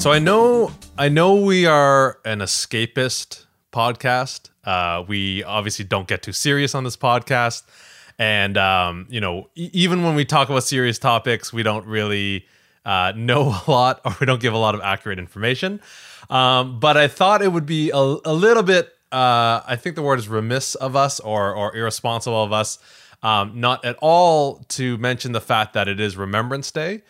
so I know I know we are an escapist podcast. Uh, we obviously don't get too serious on this podcast, and um, you know, e- even when we talk about serious topics, we don't really uh, know a lot or we don't give a lot of accurate information. Um, but I thought it would be a, a little bit. Uh, I think the word is remiss of us or or irresponsible of us, um, not at all to mention the fact that it is Remembrance Day.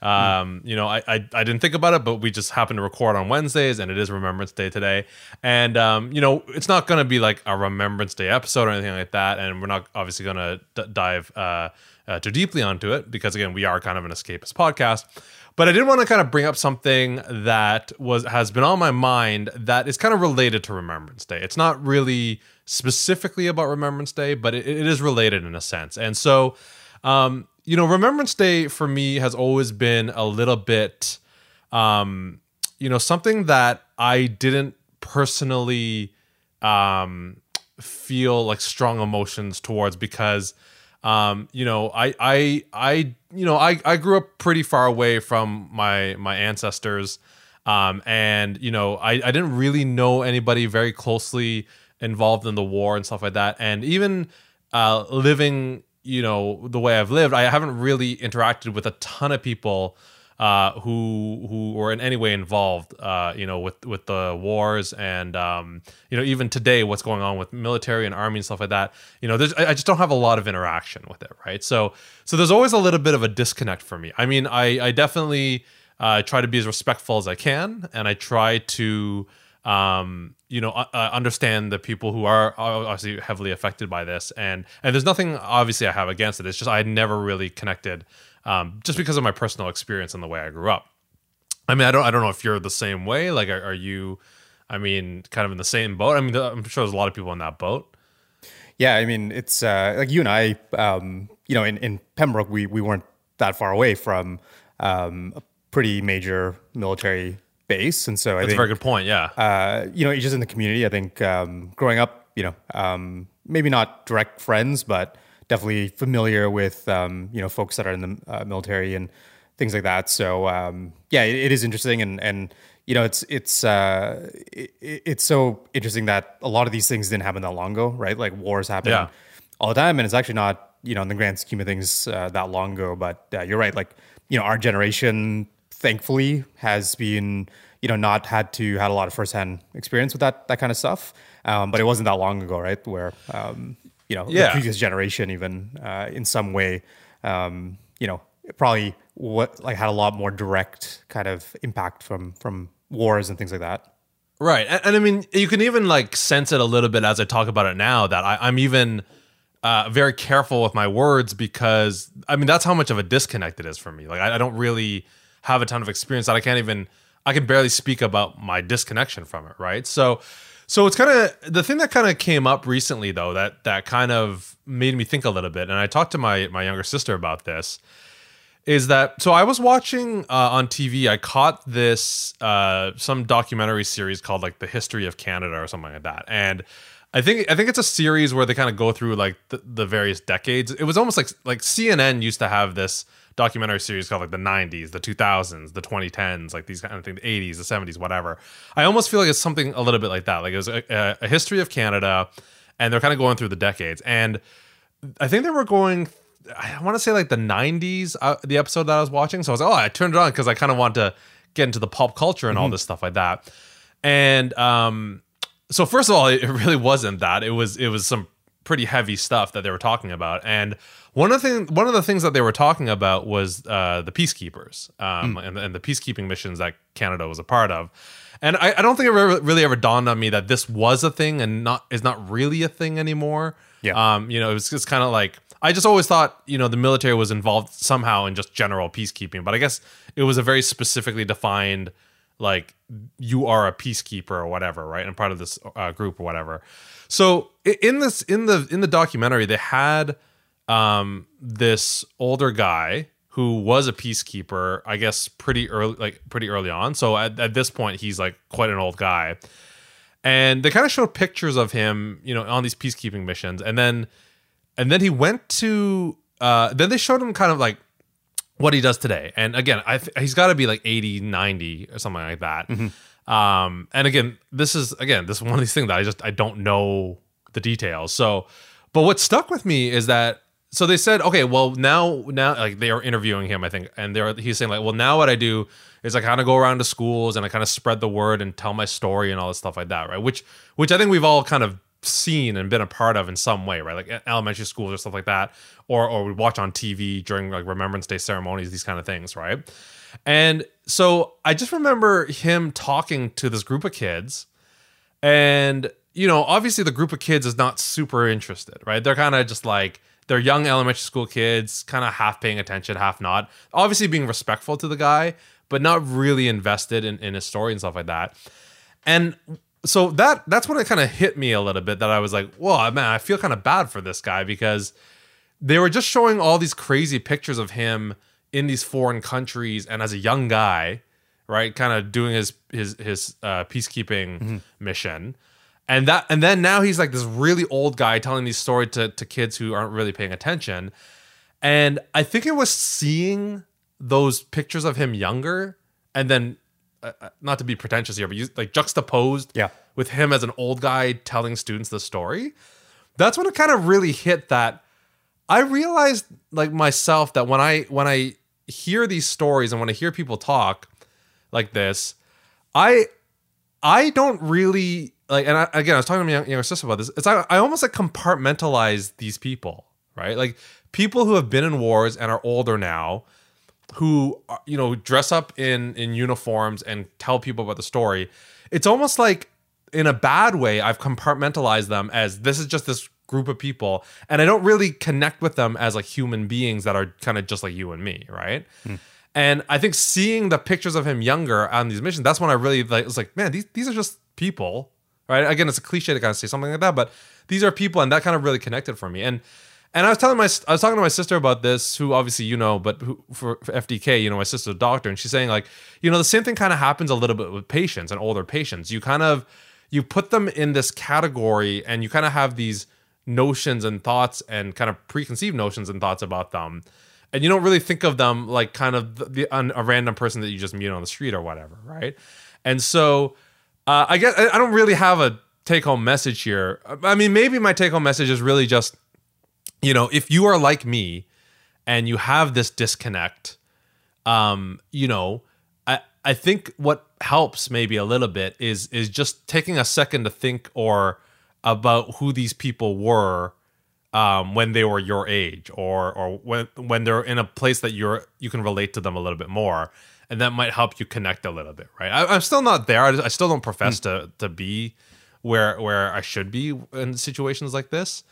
Um, you know, I, I I didn't think about it, but we just happened to record on Wednesdays, and it is Remembrance Day today. And um, you know, it's not going to be like a Remembrance Day episode or anything like that, and we're not obviously going to d- dive uh, uh, too deeply onto it because again, we are kind of an escapist podcast. But I did want to kind of bring up something that was has been on my mind that is kind of related to Remembrance Day. It's not really specifically about Remembrance Day, but it, it is related in a sense. And so, um, you know, Remembrance Day for me has always been a little bit, um, you know, something that I didn't personally um, feel like strong emotions towards because um, you know, I I I you know, I I grew up pretty far away from my my ancestors. Um, and you know, I, I didn't really know anybody very closely involved in the war and stuff like that. And even uh, living, you know, the way I've lived, I haven't really interacted with a ton of people uh, who who were in any way involved, uh, you know, with with the wars and um, you know even today what's going on with military and army and stuff like that. You know, there's, I just don't have a lot of interaction with it, right? So so there's always a little bit of a disconnect for me. I mean, I I definitely uh, try to be as respectful as I can, and I try to um, you know, uh, uh, understand the people who are obviously heavily affected by this, and and there's nothing obviously I have against it. It's just I never really connected, um, just because of my personal experience and the way I grew up. I mean, I don't I don't know if you're the same way. Like, are, are you? I mean, kind of in the same boat. I mean, I'm sure there's a lot of people in that boat. Yeah, I mean, it's uh, like you and I, um, you know, in, in Pembroke, we we weren't that far away from um, a pretty major military base, and so I That's a very good point. Yeah. uh, you know, just in the community, I think um, growing up, you know, um, maybe not direct friends, but definitely familiar with, um, you know, folks that are in the uh, military and things like that. So um, yeah, it, it is interesting, and and you know, it's it's uh, it, it's so interesting that a lot of these things didn't happen that long ago, right? Like wars happen Yeah. all the time, and it's actually not, you know, in the grand scheme of things, uh, that long ago. But uh, you're right, like you know, our generation thankfully has been you know not had to had a lot of firsthand experience with that that kind of stuff um, but it wasn't that long ago right where um, you know Yeah. the previous generation even uh, in some way um, you know probably what like had a lot more direct kind of impact from from wars and things like that Right. And, and I mean, you can even like sense it a little bit as I talk about it now that I, I'm even uh, very careful with my words because I mean, that's how much of a disconnect it is for me. Like, I, I don't really have a ton of experience that I can't even, I can barely speak about my disconnection from it. Right. So, so it's kind of the thing that kind of came up recently though, that, that kind of made me think a little bit. And I talked to my, my younger sister about this is that so I was watching uh, on TV. I caught this uh, some documentary series called like the History of Canada or something like that, and I think I think it's a series where they kind of go through like the, the various decades. It was almost like like CNN used to have this documentary series called like the 90s, the 2000s, the 2010s, like these kind of things, the 80s, the 70s, whatever. I almost feel like it's something a little bit like that. Like it was a, a, history of Canada, and they're kind of going through the decades and. I think they were going. I want to say like the '90s. Uh, the episode that I was watching, so I was like, oh, I turned it on because I kind of want to get into the pop culture and all this stuff like that. And um, so first of all, it really wasn't that. It was it was some pretty heavy stuff that they were talking about. And one of the thing, one of the things that they were talking about was uh, the peacekeepers um, and, and the peacekeeping missions that Canada was a part of. And I, I don't think it ever, really ever dawned on me that this was a thing and not is not really a thing anymore. Yeah. Um, you know, it was just kind of like I just always thought, you know, the military was involved somehow in just general peacekeeping, but I guess it was a very specifically defined like you are a peacekeeper or whatever, right? And part of this uh, group or whatever. So in this in the in the documentary, they had um this older guy who was a peacekeeper, I guess pretty early like pretty early on. So at, at this point he's like quite an old guy. And they kind of showed pictures of him, you know, on these peacekeeping missions. And then and then he went to uh then they showed him kind of like what he does today. And again, I th- he's got to be like 80, 90 or something like that. Um, and again, this is again, this is one of these things that I just I don't know the details. So, but what stuck with me is that so they said, okay, well now now like they are interviewing him, I think, and they're he's saying like, well now what I do is I kind of go around to schools and I kind of spread the word and tell my story and all this stuff like that, right? Which which I think we've all kind of seen and been a part of in some way, right? Like elementary schools or stuff like that, or or we watch on TV during like Remembrance Day ceremonies, these kind of things, right? And so I just remember him talking to this group of kids, and you know, obviously the group of kids is not super interested, right? They're kind of just like they're young elementary school kids, kind of half paying attention, half not. Obviously being respectful to the guy, but not really invested in, in his story and stuff like that. And so that that's when it kind of hit me a little bit that I was like, whoa, man, I feel kind of bad for this guy because they were just showing all these crazy pictures of him in these foreign countries and as a young guy, right, kind of doing his his his uh, peacekeeping mission. And that and then now he's like this really old guy telling these stories to, to kids who aren't really paying attention. And I think it was seeing those pictures of him younger and then uh, uh, not to be pretentious here, but you, like juxtaposed Yeah. with him as an old guy telling students the story. That's when it kind of really hit that I realized like myself that when I when I hear these stories and when I hear people talk like this, I I don't really like. And I, again, I was talking to my younger sister about this. It's I, I almost like compartmentalize these people, right? Like people who have been in wars and are older now, who uh, you know dress up in in uniforms and tell people about the story. It's almost like in a bad way I've compartmentalized them as this is just this group of people and I don't really connect with them as like human beings that are kind of just like you and me, right? Hmm. And I think seeing the pictures of him younger on these missions, that's when I really like was like, man, these these are just people, right? Again, it's a cliche to kind of say something like that, but these are people, and that kind of really connected for me. And and I was telling my I was talking to my sister about this, who obviously you know, but who, for, for FDK, you know, my sister's a doctor, and she's saying like, you know, the same thing kind of happens a little bit with patients and older patients. You kind of you put them in this category, and you kind of have these notions and thoughts and kind of preconceived notions and thoughts about them. And you don't really think of them like kind of the, the a random person that you just meet on the street or whatever right? And so uh, i guess i I don't really have a take home message here. I mean maybe my take home message is really just you know if you are like me and you have this disconnect um you know i i think what helps maybe a little bit is is just taking a second to think or about who these people were um, when they were your age or or when when they're in a place that you're you can relate to them a little bit more. And that might help you connect a little bit right? I, i'm still not there. I, I still don't profess to to be where where i should be in situations like this.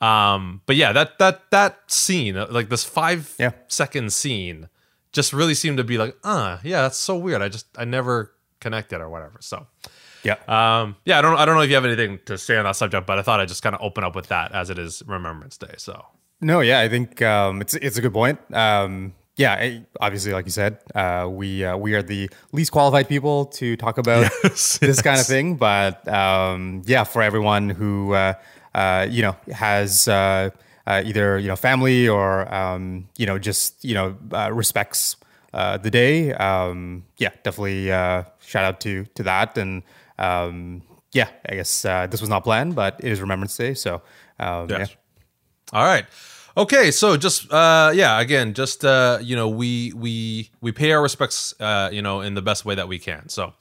Um but yeah that that that scene like this five Yeah. second scene just really seemed to be like uh yeah that's so weird. I just i never connected or whatever. So Yeah. um, yeah, I don't, I don't know if you have anything to say on that subject, but I thought I'd just kind of open up with that as it is Remembrance Day. So, No, yeah, I think um, it's it's a good point. Um, yeah, I- obviously, like you said, uh, we uh, we are the least qualified people to talk about Yes, this kind of thing. But um, yeah, for everyone who uh, uh, you know has uh, uh, either you know family or um, you know just you know uh, respects uh, the day, um, yeah, definitely uh, shout out to to that. And um, yeah, I guess uh, this was not planned, but it is Remembrance Day, so um, Yes. yeah. all right. Okay, so just uh yeah, again, just uh you know, we we we pay our respects uh you know in the best way that we can. So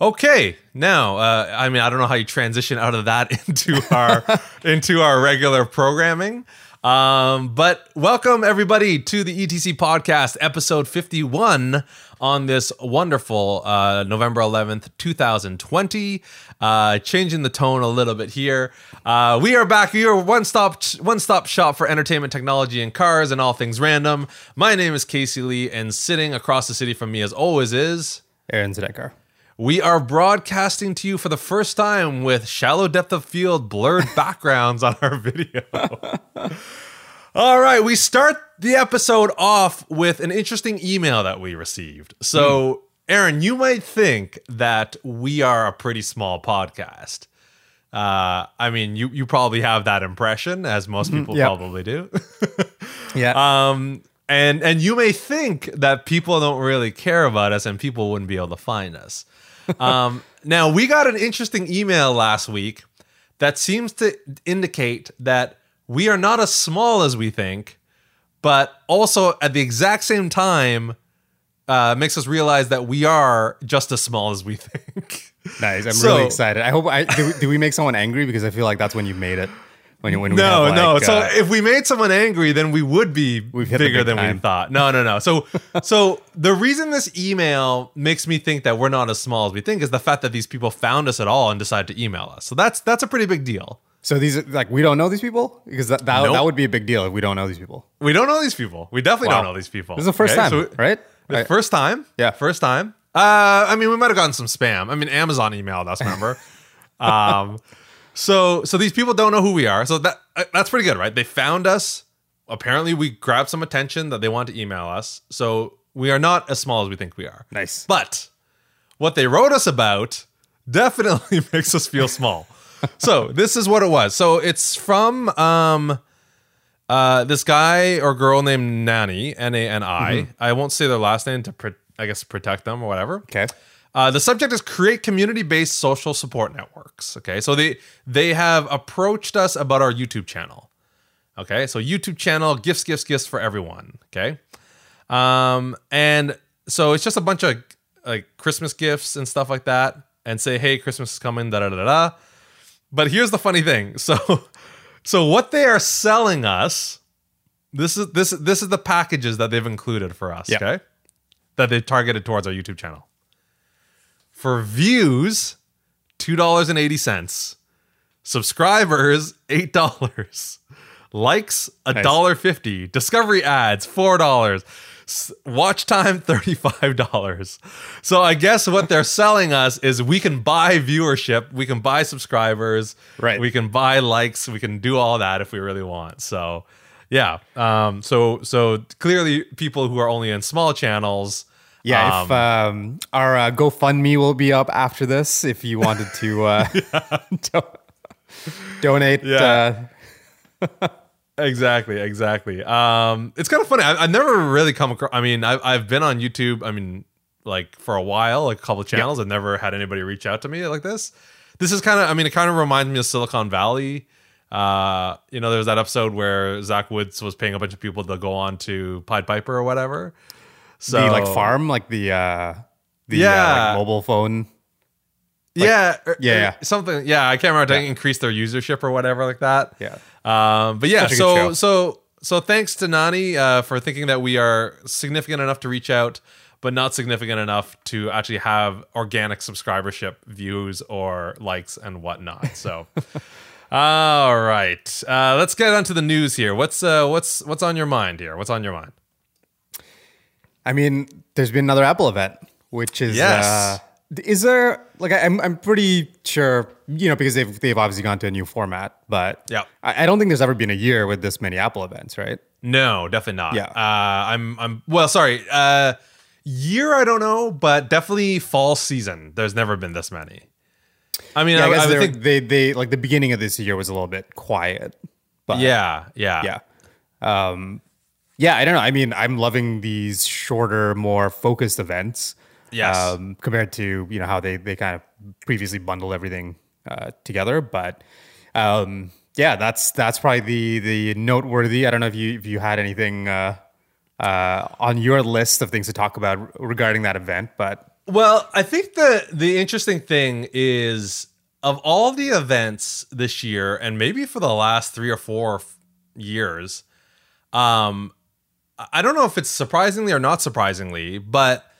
okay, now uh I mean I don't know how you transition out of that into our into our regular programming. Um but welcome everybody to the ETC podcast episode 51 on this wonderful uh November 11th, 2020. Uh changing the tone a little bit here. Uh we are back. We are one stop one stop shop for entertainment technology and cars and all things random. My name is Casey Lee and sitting across the city from me as always is Aaron Zedekar. we are broadcasting to you for the first time with shallow depth of field blurred backgrounds on our video. All right, we start the episode off with an interesting email that we received. So, Aaron, you might think that we are a pretty small podcast. Uh, I mean, you you probably have that impression, as most people yeah. probably do. Yeah. Um, and and you may think that people don't really care about us and people wouldn't be able to find us. Um, now we got an interesting email last week that seems to indicate that we are not as small as we think, but also at the exact same time uh, makes us realize that we are just as small as we think. Nice. I'm So- really excited. I hope. I, do, we, do we make someone angry? Because I feel like that's when you made it. When you when we No, have, no. like, So uh, if we made someone angry, then we would be We've hit the bigger than time. we thought. No, no, no. So, so the reason this email makes me think that we're not as small as we think is the fact that these people found us at all and decided to email us. So that's that's a pretty big deal. so these are like we don't know these people because that that, Nope. that would be a big deal if we don't know these people. We don't know these people. We definitely Wow. don't know these people. This is the first Okay, time, so- right? The I- first time. Yeah. First time. Uh, I mean, we might have gotten some spam. I mean, Amazon emailed us. Remember? um, so so these people don't know who we are. So that uh, that's pretty good, right? They found us. Apparently, we grabbed some attention that they want to email us. So we are not as small as we think we are. Nice. But what they wrote us about definitely makes us feel small. so this is what it was. So it's from um uh this guy or girl named Nani, N A N I. I won't say their last name to pro- I guess protect them or whatever. Okay. Uh, the subject is create community-based social support networks. Okay, so they they have approached us about our YouTube channel. Okay, so YouTube channel, gifts, gifts, gifts for everyone. Okay, um, and so it's just a bunch of like Christmas gifts and stuff like that, and say, hey, Christmas is coming, da da da da. But here's the funny thing. So, so what they are selling us, this is this this is the packages that they've included for us. Yeah. Okay, that they've targeted towards our YouTube channel. For views, two dollars and eighty cents. Subscribers, eight dollars. Likes, a Nice. dollar fifty. Discovery ads, four dollars. Watch time, thirty-five dollars. So I guess what they're selling us is we can buy viewership, we can buy subscribers, Right. We can buy likes, we can do all that if we really want. So yeah. Um, so so clearly people who are only in small channels. Yeah, um, if um, our uh, GoFundMe will be up after this, if you wanted to uh, do- donate. Yeah. Uh, Exactly, exactly. Um, it's kind of funny. I, I've never really come across. I mean, I've I've been on YouTube. I mean, like for a while, like a couple of channels. I've never had anybody reach out to me like this. This is kind of. I mean, it kind of reminds me of Silicon Valley. Uh, you know, there was that episode where Zach Woods was paying a bunch of people to go on to Pied Piper or whatever. So the like farm, like the uh, the uh, like mobile phone. yeah, or- Yeah, or yeah. something. Yeah, I can't remember. To increase their usership or whatever like that. Yeah. Um, but yeah, Such so so so thanks to Nani uh, for thinking that we are significant enough to reach out, but not significant enough to actually have organic subscribership, views, or likes and whatnot. So, all right, uh, let's get on to the news here. What's uh, what's what's on your mind here? What's on your mind? I mean, there's been another Apple event, which is Yes. uh, is there like I'm I'm pretty sure you know because they've they've obviously gone to a new format, but Yeah. I, I don't think there's ever been a year with this many Apple events, right? No, definitely not. Yeah. uh, I'm I'm well, sorry. Uh, year I don't know, but definitely fall season. There's never been this many. I mean, Yeah, I I, guess I think they they like the beginning of this year was a little bit quiet, but Yeah, yeah, yeah. Um, yeah, I don't know. I mean, I'm loving these shorter, more focused events. Yes. Um, compared to you know how they they kind of previously bundled everything uh, together, but um, yeah, that's that's probably the the noteworthy. I don't know if you if you had anything uh, uh, on your list of things to talk about regarding that event, but Well, I think the the interesting thing is of all the events this year, and maybe for the last three or four years, um, I- don't know if it's surprisingly or not surprisingly, but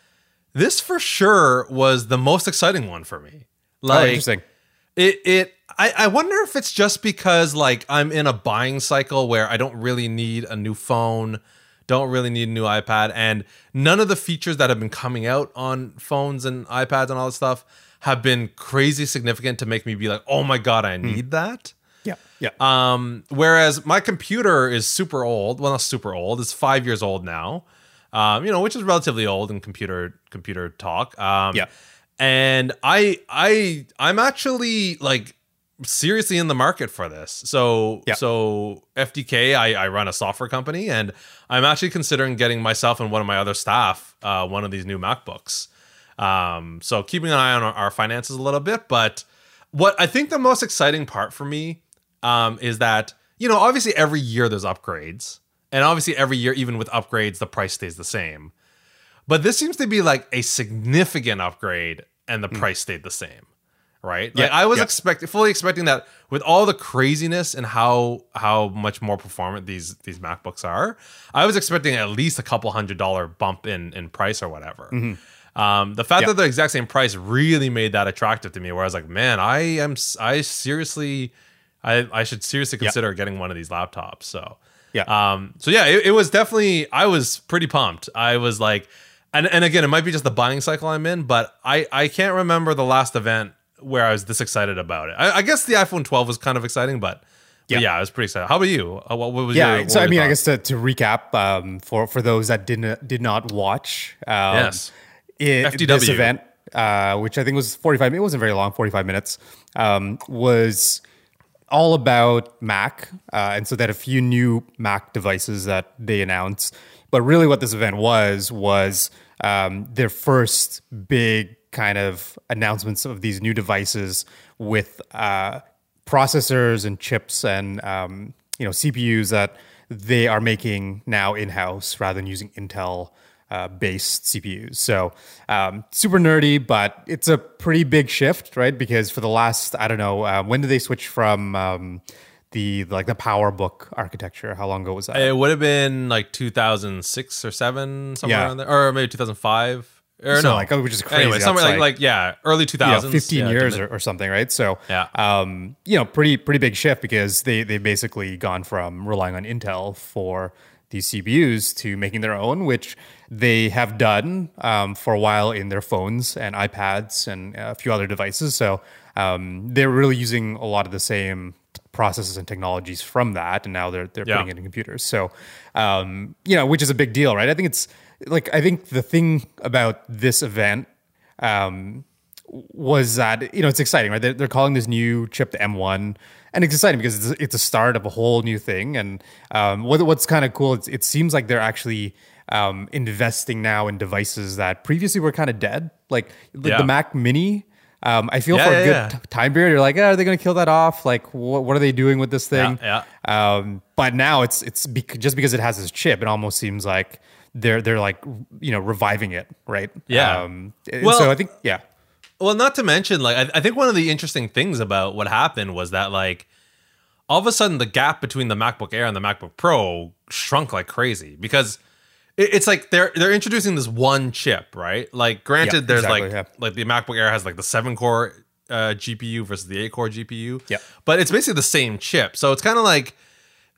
this for sure was the most exciting one for me. oh, Like interesting. it it I, I wonder if it's just because like I'm in a buying cycle where I don't really need a new phone, don't really need a new iPad, and none of the features that have been coming out on phones and iPads and all this stuff have been crazy significant to make me be like, oh my god, I hmm. need that. Yeah. Um, whereas my computer is super old. Well, not super old. It's five years old now. Um, you know, which is relatively old in computer computer talk. Um, Yeah. And I I I'm actually like seriously in the market for this. So Yeah. so FDK, I, I run a software company, and I'm actually considering getting myself and one of my other staff uh, one of these new MacBooks. Um, so keeping an eye on our finances a little bit, but what I think the most exciting part for me um, is that you know obviously every year there's upgrades, and obviously every year even with upgrades the price stays the same. But this seems to be like a significant upgrade, and the price stayed the same, right? Like. Yeah, I was yeah. expecting, fully expecting that with all the craziness and how how much more performant these these MacBooks are, I was expecting at least a couple hundred dollar bump in in price or whatever. Um, the fact Mm-hmm. Yeah. that they're the exact same price really made that attractive to me. Where I was like, man, I am I seriously, I I should seriously consider getting one of these laptops. So Yeah. um, so yeah, it, it was definitely I was pretty pumped. I was like, and and again, it might be just the buying cycle I'm in, but I I can't remember the last event where I was this excited about it. I, I guess the iPhone 12 was kind of exciting, but but yeah, Yeah. I was pretty excited. How about you? Uh, what, what was yeah. your, what so I mean, I guess to, to recap um, for for those that didn't did not watch, um, Yes. it, FTW. this event, uh, which I think was forty five. It wasn't very long, forty five minutes. Um, was all about Mac, uh, and so had a few new Mac devices that they announced. But really, what this event was was um, their first big kind of announcements of these new devices with uh, processors and chips and um, you know CPUs that they are making now in house rather than using Intel. Uh, based CPUs. So um, super nerdy, but it's a pretty big shift, right? Because for the last, I don't know, uh, when did they switch from um, the like the PowerBook architecture? How long ago was that? It would have been like 2006 or seven, somewhere Yeah. around there, or maybe 2005. Or So, no, like, oh, which is crazy. Anyway, somewhere like, like- like yeah, early 2000s, you know, 15 yeah, years or, or something, right? So, Yeah. um, you know, pretty pretty big shift because they they've basically gone from relying on Intel for these CPUs to making their own, which they have done um, for a while in their phones and iPads and a few other devices. So um, they're really using a lot of the same processes and technologies from that, and now they're they're Yeah. putting it in computers. So um, you know, which is a big deal, right? I think it's like I think the thing about this event um, was that you know it's exciting, right? They're, they're calling this new chip the M1, and it's exciting because it's, it's a start of a whole new thing. And um, what, what's kind of cool, it's, it seems like they're actually um, investing now in devices that previously were kind of dead, like the, Yeah. the Mac Mini. Um, I feel Yeah, for a yeah, good t- time period, you're like, oh, are they going to kill that off? Like, what, what are they doing with this thing? Yeah, Um, but now it's it's bec- just because it has this chip, it almost seems like they're they're like you know reviving it, right? Yeah. Um, Well- so I think yeah, Well, not to mention, like, I, I think one of the interesting things about what happened was that, like, all of a sudden the gap between the MacBook Air and the MacBook Pro shrunk like crazy because it, it's like they're they're introducing this one chip, right? Like, granted, Yeah, there's exactly, like yeah. like the MacBook Air has like the seven core uh, GPU versus the eight core GPU, Yeah. but it's basically the same chip. So it's kind of like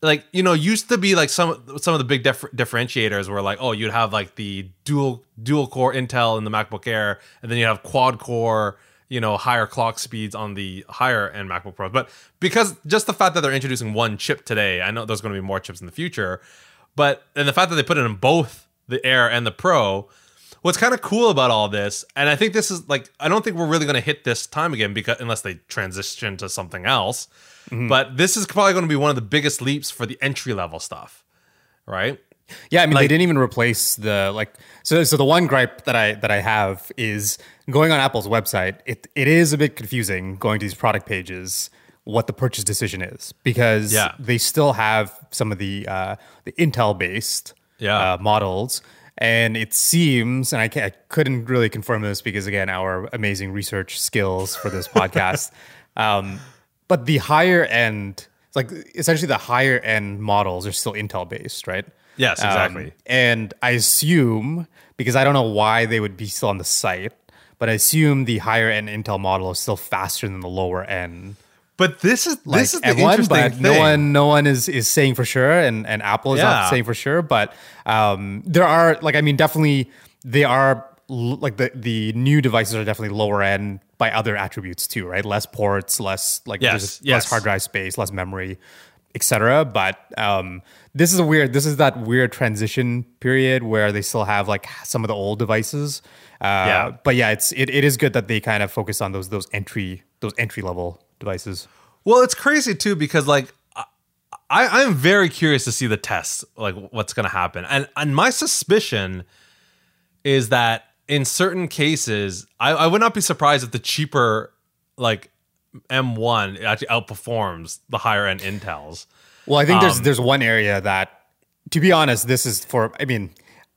like you know used to be like some some of the big dif- differentiators were like oh you'd have like the dual dual core Intel in the MacBook Air and then you have quad core you know higher clock speeds on the higher end MacBook Pros. But because just the fact that they're introducing one chip today I know there's going to be more chips in the future but and the fact that they put it in both the Air and the Pro what's kind of cool about all this and i think this is like i don't think we're really going to hit this time again because unless they transition to something else but this is probably going to be one of the biggest leaps for the entry level stuff right yeah. I mean, Like- they didn't even replace the like. So so the one gripe that I that I have is going on Apple's website. It it is a bit confusing going to these product pages what the purchase decision is because Yeah. they still have some of the uh, the Intel based Yeah. uh, models. And it seems, and I, I couldn't really confirm this because, again, our amazing research skills for this podcast. um, but the higher end, like essentially the higher end models are still Intel based, right? Yes, Um, exactly. and I assume, because I don't know why they would be still on the site, but I assume the higher end Intel model is still faster than the lower end but this is like this is the M1, interesting but thing no one no one is is saying for sure and and apple is Yeah. not saying for sure but um there are like i mean definitely they are like the the new devices are definitely lower end by other attributes too right? Less ports less like Yes, yes. less hard drive space less memory etc but um this is a weird this is that weird transition period where they still have like some of the old devices. Uh Yeah. but yeah it's it, it is good that they kind of focus on those those entry those entry level devices. Well, it's crazy too because like I I'm very curious to see the tests, like what's going to happen, and and my suspicion is that in certain cases, I, I would not be surprised if the cheaper like M1 actually outperforms the higher end Intels. Well, I think there's there's one area that, to be honest, this is for. I mean,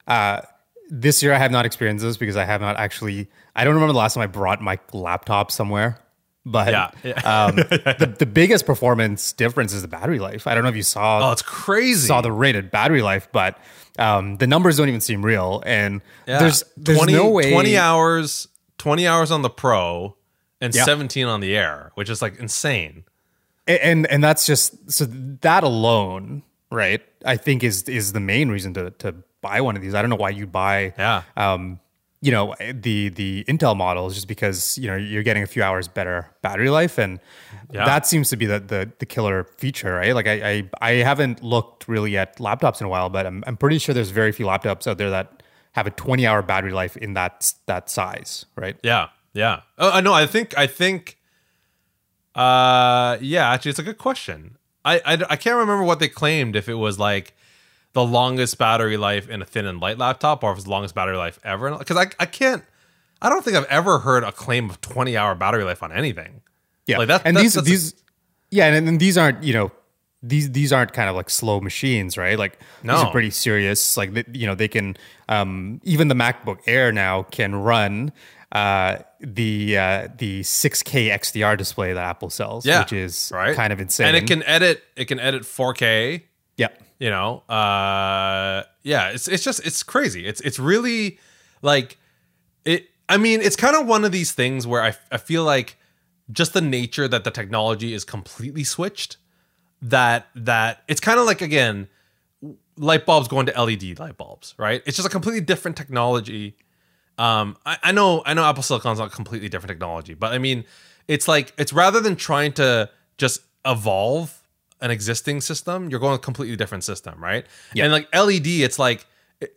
uh, this year I have not experienced this because I have not actually. I don't remember the last time I brought my laptop somewhere. But Yeah, um, the the biggest performance difference is the battery life. I don't know if you saw Oh, it's crazy. saw the rated battery life, but um, the numbers don't even seem real. And Yeah. there's there's 20, no way 20 hours 20 hours on the pro and Yeah. 17 on the air which is like insane and and that's just so that alone, right? I think is is the main reason to to buy one of these. I don't know why you buy yeah um, you know, the the Intel models just because you know you're getting a few hours better battery life, and Yeah. that seems to be the, the the killer feature, right? Like I, I I haven't looked really at laptops in a while, but I'm I'm pretty sure there's very few laptops out there that have a 20 hour battery life in that that size, right? yeah yeah oh, i know i think i think uh yeah actually it's a good question I, I i can't remember what they claimed if it was like the longest battery life in a thin and light laptop or if it's the longest battery life ever? Because I, I can't i don't think i've ever heard a claim of 20 hour battery life on anything. Yeah, Like, that- and that's- these that's a- these yeah, and, and these aren't you know these these aren't kind of like slow machines, right? Like these are pretty serious. Like they, you know they can um, even the MacBook Air now can run uh, the uh, the 6K XDR display that Apple sells, yeah. which is right. kind of insane. and it can edit it can edit 4k yeah you know uh yeah it's it's just it's crazy. It's it's really like it i mean it's kind of one of these things where i, I feel like just the nature that the technology is completely switched that that it's kind of like again light bulbs going to led light bulbs right? It's just a completely different technology. Um i, I know i know apple silicon's not completely different technology but i mean it's like it's rather than trying to just evolve an existing system you're going a completely different system right Yeah. and like led it's like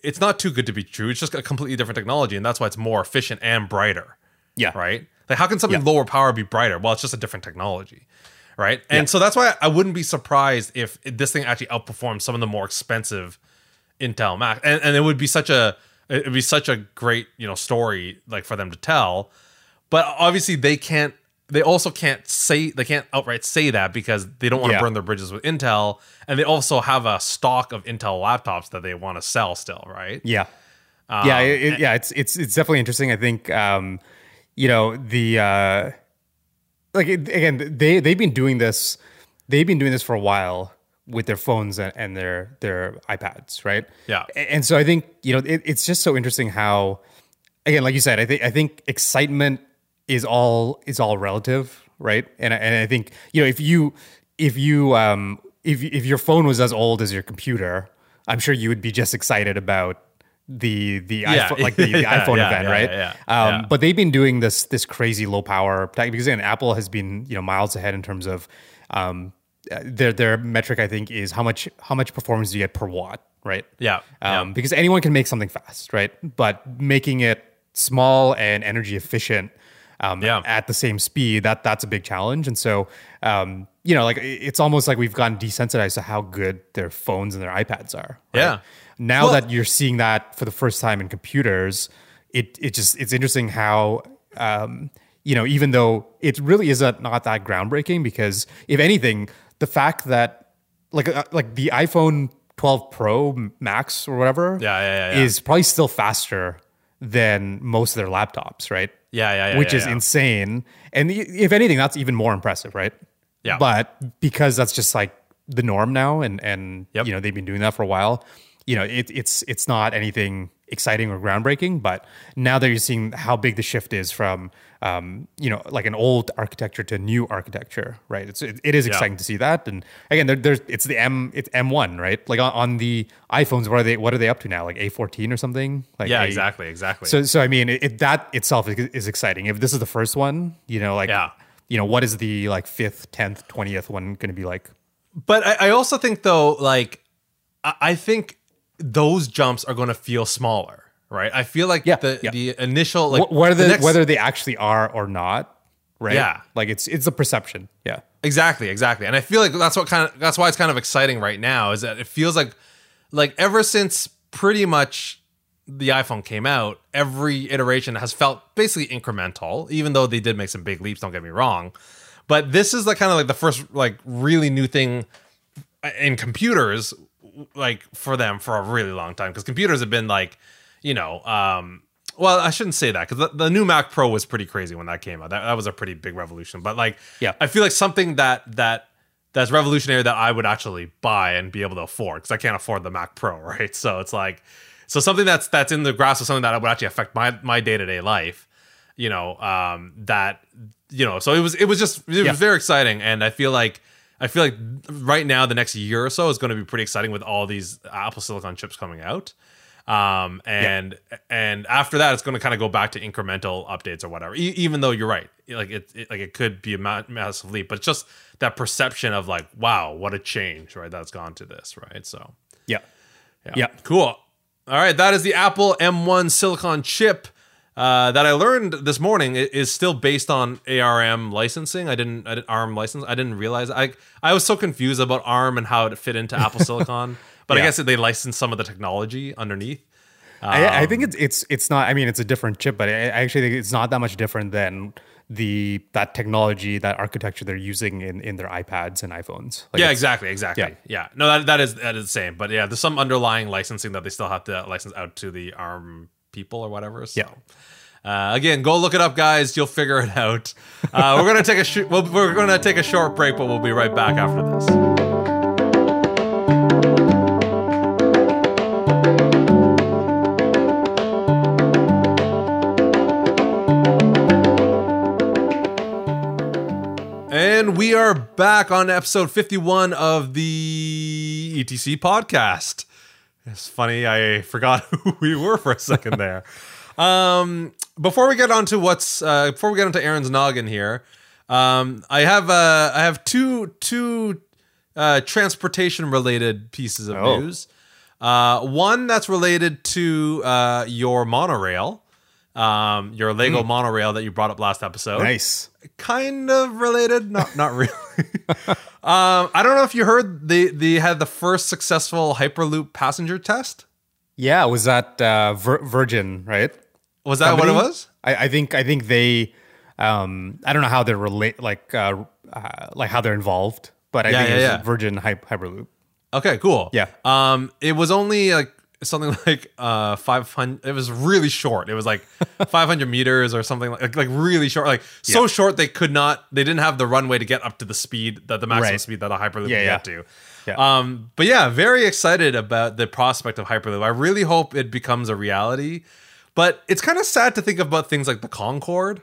it's not too good to be true it's just a completely different technology and that's why it's more efficient and brighter yeah right? Like, how can something lower power be brighter? Well, it's just a different technology, right? And so that's why I wouldn't be surprised if this thing actually outperforms some of the more expensive Intel Mac, and and it would be such a it would be such a great you know story like for them to tell, but obviously they can't. They also can't say they can't outright say that because they don't want to Yeah. burn their bridges with Intel, and they also have a stock of Intel laptops that they want to sell still, right? Yeah, Um, yeah, it, it- yeah. It's it's it's definitely interesting. I think um, you know the uh, like it, again they they've been doing this they've been doing this for a while with their phones and, and their their iPads, right? Yeah. A- and so I think you know it, it's just so interesting how again, like you said, I think I think excitement is all is all relative, right? And I- and I think you know if you if you um if if your phone was as old as your computer, I'm sure you would be just excited about the the Yeah. iPhone, like the, the Yeah, iPhone yeah, event, right? yeah, Um. But they've been doing this this crazy low power tech because again, Apple has been you know miles ahead in terms of um, uh, their their metric. I think is how much how much performance do you get per watt, right? Yeah, yeah. Um, because anyone can make something fast, right? But making it small and energy efficient um, Yeah. at the same speed that that's a big challenge. And so, um, you know, like it's almost like we've gotten desensitized to how good their phones and their iPads are. right? Yeah. Now Well- that you're seeing that for the first time in computers, it it just it's interesting how. Um, you know, even though it really is a, not that groundbreaking, because if anything, the fact that like uh, like the iPhone 12 Pro Max or whatever, Yeah, yeah, yeah, yeah. is probably still faster than most of their laptops, right? Yeah, yeah, yeah, Which yeah, is yeah. insane. And if anything, that's even more impressive, right? Yeah. But because that's just like the norm now, and and Yep. you know they've been doing that for a while. You know, it, it's it's not anything exciting or groundbreaking, but now that you're seeing how big the shift is from, um, you know, like an old architecture to new architecture, right? It's it, it is Yeah. exciting to see that. And again, there, there's it's the M it's M1, right? Like on, on the iPhones, what are they what are they up to now? Like A14 or something? Like yeah, A- exactly, exactly. So so I mean, it, it that itself is, is exciting. If this is the first one, you know, like Yeah. you know, what is the like fifth, tenth, twentieth one going to be like? But I, I also think though, like I, I think those jumps are going to feel smaller, right? I feel like Yeah, the yeah. the initial like Wh- whether the next- whether they actually are or not, right? Yeah. like it's it's a perception. Yeah, Exactly, exactly. And I feel like that's what kind of that's why it's kind of exciting right now is that it feels like like ever since pretty much the iPhone came out, every iteration has felt basically incremental, even though they did make some big leaps, don't get me wrong. But this is like kind of like the first like really new thing uh, in computers like for them for a really long time because computers have been like, you know, um well, I shouldn't say that because the, the, new Mac Pro was pretty crazy when that came out. That, that was a pretty big revolution. But like, yeah, I feel like something that that that's revolutionary that I would actually buy and be able to afford because I can't afford the Mac Pro, right? So it's like, so something that's that's in the grasp of something that would actually affect my my day to day life. You know, um, that you know, so it was it was just it yeah. was very exciting, and I feel like. I feel like right now, the next year or so is going to be pretty exciting with all these Apple Silicon chips coming out. Um, and yeah. and after that, it's going to kind of go back to incremental updates or whatever. E- even though you're right, like it, it, like it could be a ma- massive leap, but just that perception of like, wow, what a change, right? That's gone to this, right? So yeah, yeah, yeah. cool. All right, that is the Apple M1 Silicon chip. Uh, that I learned this morning is still based on ARM licensing. I didn't, I didn't ARM license. I didn't realize. I I was so confused about ARM and how it fit into Apple Silicon. But yeah. I guess they license some of the technology underneath. Um, I, I, think um, it's it's it's not. I mean, it's a different chip, but I actually think it's not that much different than the that technology, that architecture they're using in in their iPads and iPhones. Like yeah, exactly, exactly. Yeah. yeah. no, that that is that is the same. But yeah, there's some underlying licensing that they still have to license out to the ARM people or whatever. So. Yeah. Uh, again, go look it up, guys. You'll figure it out. Uh, we're gonna take a sh- well, we're gonna take a short break, but we'll be right back after this. And we are back on episode 51 of the ETC podcast. It's funny, I forgot who we were for a second there. um, before we get on to what's uh, before we get into Aaron's noggin here, um, I have uh, I have two two uh, transportation related pieces of oh. news. Uh, one that's related to uh, your monorail um, your Lego mm. monorail that you brought up last episode. Nice. Kind of related, not not really. um, I don't know if you heard they they had the first successful Hyperloop passenger test. Yeah, was that uh, Vir- Virgin, right? Was that Company? what it was? I, I, think I think they. Um, I don't know how they're relate like uh, uh, like how they're involved, but I yeah, think yeah, yeah. Virgin Hy- Hyperloop. Okay, cool. Yeah. Um, it was only like something like uh 500 it was really short it was like 500 meters or something like like really short like so yeah. short they could not they didn't have the runway to get up to the speed that the maximum right. speed that a hyperloop yeah, can yeah. get to yeah. um but yeah very excited about the prospect of hyperloop i really hope it becomes a reality but it's kind of sad to think about things like the concorde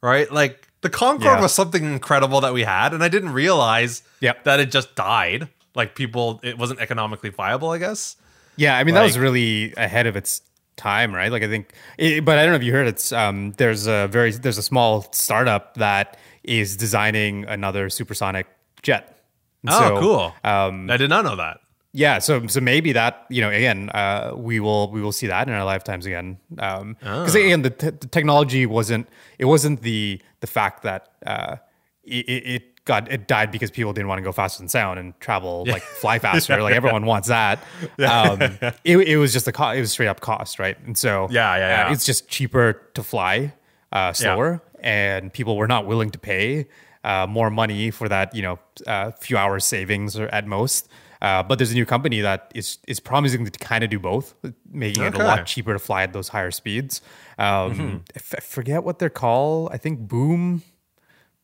right like the concorde was something incredible that we had and i didn't realize yep. that it just died like people it wasn't economically viable i guess yeah, I mean like, that was really ahead of its time, right? Like I think, it, but I don't know if you heard it's um, there's a very there's a small startup that is designing another supersonic jet. And oh, so, cool! Um, I did not know that. Yeah, so so maybe that you know again uh, we will we will see that in our lifetimes again because um, oh. again the, t- the, technology wasn't it wasn't the the fact that uh, it, it God, it died because people didn't want to go faster than sound and travel yeah. like fly faster. like everyone wants that. Um, it, it was just a cost. It was straight up cost, right? And so yeah, yeah, yeah. Uh, it's just cheaper to fly uh, slower, yeah. and people were not willing to pay uh, more money for that. You know, uh, few hours savings or at most. Uh, but there's a new company that is is promising to kind of do both, making okay. it a lot cheaper to fly at those higher speeds. Um, mm-hmm. I forget what they're called. I think Boom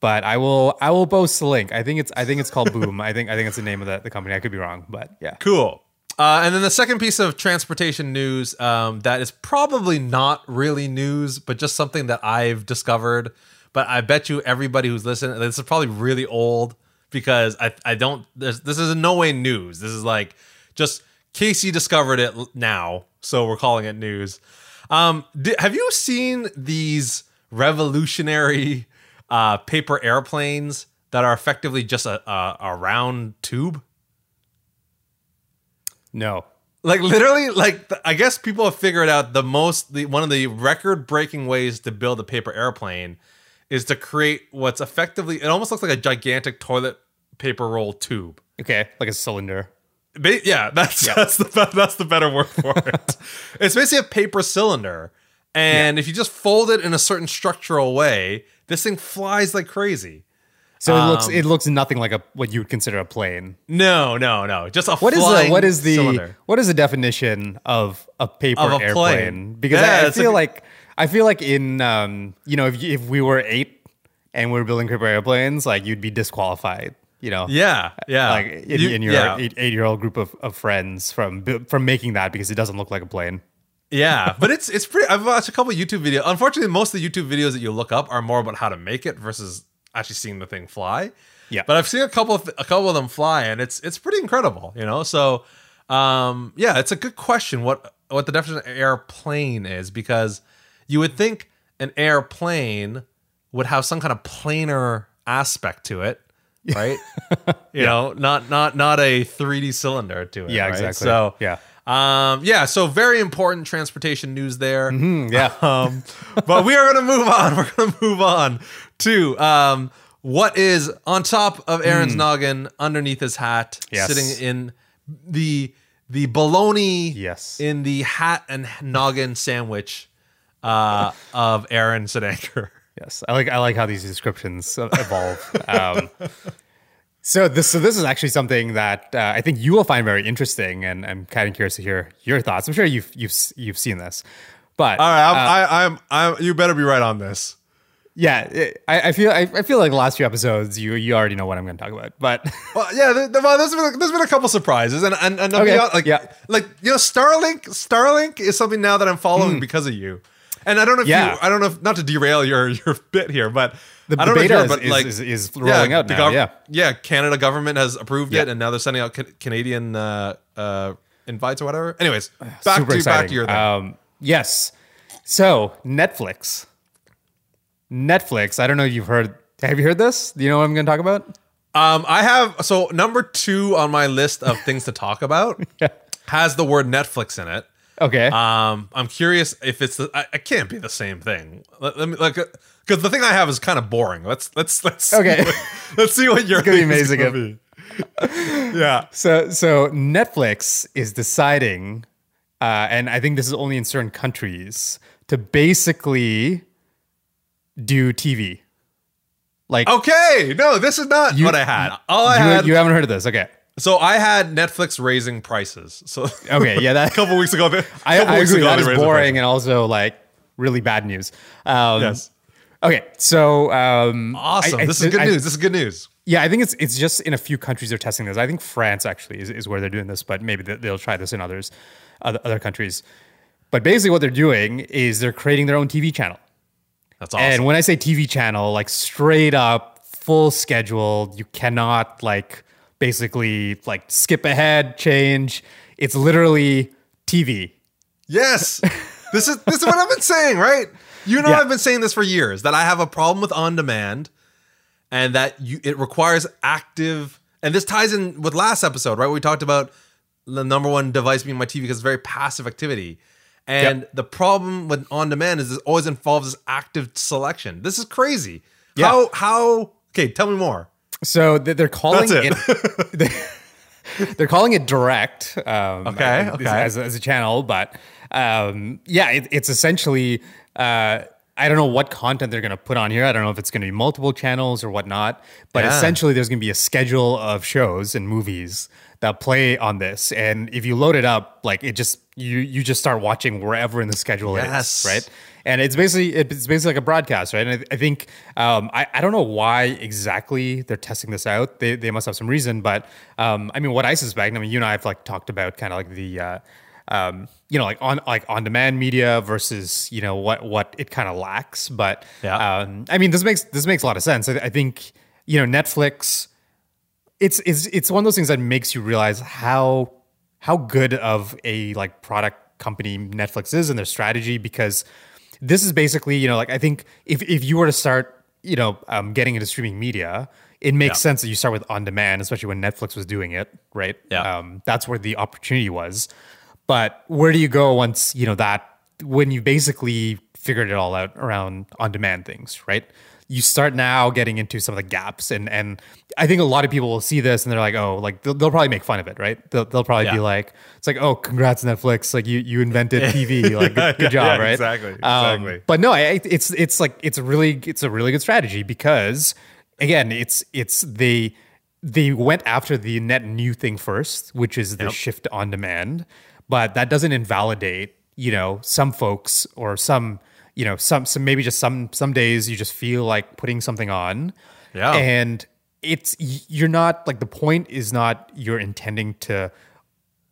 but I will I will post the link. I think it's I think it's called Boom. I think I think it's the name of the, the company. I could be wrong, but yeah. Cool. Uh, and then the second piece of transportation news um, that is probably not really news, but just something that I've discovered. But I bet you everybody who's listening, this is probably really old because I I don't. This is in no way news. This is like just Casey discovered it now, so we're calling it news. Um, have you seen these revolutionary uh, paper airplanes that are effectively just a, a, a round tube? No. Like literally, like I guess people have figured out the most the one of the record breaking ways to build a paper airplane is to create what's effectively it almost looks like a gigantic toilet paper roll tube. Okay, like a cylinder. Yeah, that's that's the that's the better word for it. it's basically a paper cylinder, and if you just fold it in a certain structural way, this thing flies like crazy. So it looks Um, it looks nothing like a what you would consider a plane. No, no, no, just a What is the what is the cylinder. what is the definition of a paper Of a airplane? plane. Because Yeah, I, I it's a feel like I feel like in um you know if you- if we were eight and we were building paper airplanes, like you'd be disqualified. You know, Yeah, yeah, like in, You- in your yeah. eight, eight year old group of, of friends from from making that because it doesn't look like a plane. Yeah, but it's it's pretty. I've watched a couple of YouTube videos. Unfortunately, most of the YouTube videos that you look up are more about how to make it versus actually seeing the thing fly. Yeah. but I've seen a couple of a couple of them fly, and it's it's pretty incredible. You know, so um, yeah, it's a good question. What what the definition of airplane is because you would think an airplane would have some kind of planar aspect to it, right? you know, not not not a 3D cylinder to it. Yeah, right? exactly. So Yeah. Um, yeah, so very important transportation news there. Mm, yeah. Um, but we are going to move on. We're going to move on to um, what is on top of Aaron's noggin, underneath his hat. Yes. sitting in the the bologna Yes. in the hat and noggin sandwich uh, of Aaron Sedanker. Yes, I like I like how these descriptions evolve. um, so this so this is actually something that uh, I think you will find very interesting, and I'm kind of curious to hear your thoughts. I'm sure you've you've you've seen this, but All right, I'm, uh, I, I'm, I'm. You better be right on this. yeah, it- I, I feel I, I feel like the last few episodes you you already know what I'm going to talk about, but Well, yeah, there, well, there's been there's been a couple surprises, and and, and Okay, like yeah. like you know, Starlink Starlink is something now that I'm following because of you. And I don't know if. Yeah. you, I don't know if not to derail your your bit here, but the I don't beta know you're, but is, like is, is rolling out the now. gov- yeah, yeah, Canada government has approved Yeah. it, and now they're sending out ca- Canadian uh, uh, invites or whatever. Anyways, back super to exciting. back to your thing. Um, yes, so Netflix, Netflix. I don't know if you've heard. Have you heard this? Do you know what I'm going to talk about? Um, I have so number two on my list of things to talk about has the word Netflix in it. Okay. Um, I'm curious if it's the. I, it can't be the same thing. Let, let me like because the thing I have is kind of boring. Let's let's let's see Okay. what- let's see what your gonna be amazing gonna be. yeah. So so Netflix is deciding, uh, and I think this is only in certain countries to basically do TV. Like Okay. No, this is not what I had. All I you, had. you haven't heard of this, okay? So I had Netflix raising prices. So Okay, yeah, that a couple weeks ago. I, couple I weeks agree. ago, That is boring and also like really bad news. Um. Yes. Okay, so um, Awesome. I- I this is good news. This is good news. Yeah, I think it's it's just in a few countries they're testing this. I think France actually is, is where they're doing this, but maybe they- they'll try this in others, other, other countries. But basically, what they're doing is they're creating their own TV channel. That's awesome. And when I say TV channel, like straight up, full schedule, you cannot like basically like skip ahead, change. It's literally TV. Yes. this is this is what I've been saying, right? You know Yeah. I've been saying this for years that I have a problem with on demand and that you it requires active and this ties in with last episode, right? We talked about the number one device being my TV because it's very passive activity. And the problem with on demand is it always involves this active selection. This is crazy. Yeah. How how okay, tell me more. So they're calling That's it. they're calling it direct. Um, Okay, as- okay. As, as a channel, but um, yeah, it, it's essentially. Uh, I don't know what content they're going to put on here. I don't know if it's going to be multiple channels or whatnot. But Yeah. essentially, there's going to be a schedule of shows and movies that play on this. And if you load it up, like it just you you just start watching wherever in the schedule Yes. it is, right? And it's basically it's basically like a broadcast, right? And I, I think um, I I don't know why exactly they're testing this out. They they must have some reason, but um, I mean, what I suspect, I mean, you and I have like talked about kind of like the. Uh, um, you know, like on like on demand media versus you know what what it kind of lacks, but Yeah. um, I mean this makes this makes a lot of sense. I, I think you know Netflix, it's it's it's one of those things that makes you realize how how good of a like product company Netflix is and their strategy because this is basically you know like I think if if you were to start you know um, getting into streaming media, it makes Yeah. sense that you start with on demand, especially when Netflix was doing it, right? Yeah. um, that's where the opportunity was. But where do you go once you know that when you basically figured it all out around on demand things, right? You start now getting into some of the gaps and and I think a lot of people will see this and they're like, oh, like they'll, they'll probably make fun of it, right? They'll, they'll probably be like, it's like, oh, congrats Netflix, like you you invented TV, like good, good job, yeah, right? exactly, Um, exactly. but no, I, it's it's like it's a really it's a really good strategy because again, it's it's they they went after the net new thing first, which is the Yep. shift on demand, but that doesn't invalidate you know some folks or some you know some some maybe just some some days you just feel like putting something on, Yeah. and it's you're not like the point is not you're intending to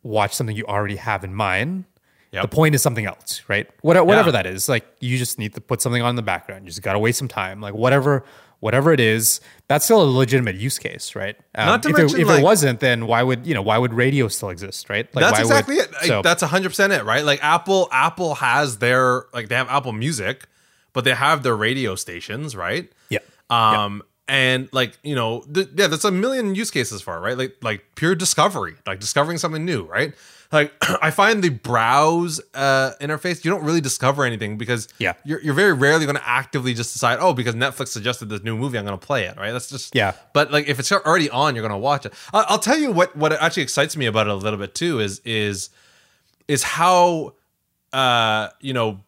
watch something you already have in mind. Yep. The point is something else, right? What, whatever Yeah. that is, like you just need to put something on in the background. You just got to waste some time, like whatever, whatever it is. That's still a legitimate use case, right? Um, Not to if mention, it, if like- it wasn't, then why would you know why would radio still exist, right? Like that's exactly would, it. So, that's hundred percent it, right? Like Apple, Apple has their like they have Apple Music, but they have their radio stations, right? yeah, Um, and like you know, th- yeah, there's a million use cases for it, right? Like like pure discovery, like discovering something new, right? Like I find the browse uh, interface, you don't really discover anything because Yeah. you're you're very rarely going to actively just decide, oh, because Netflix suggested this new movie, I'm going to play it, right? That's just Yeah. But like if it's already on, you're going to watch it. I- I'll tell you what what actually excites me about it a little bit too is is is how uh you know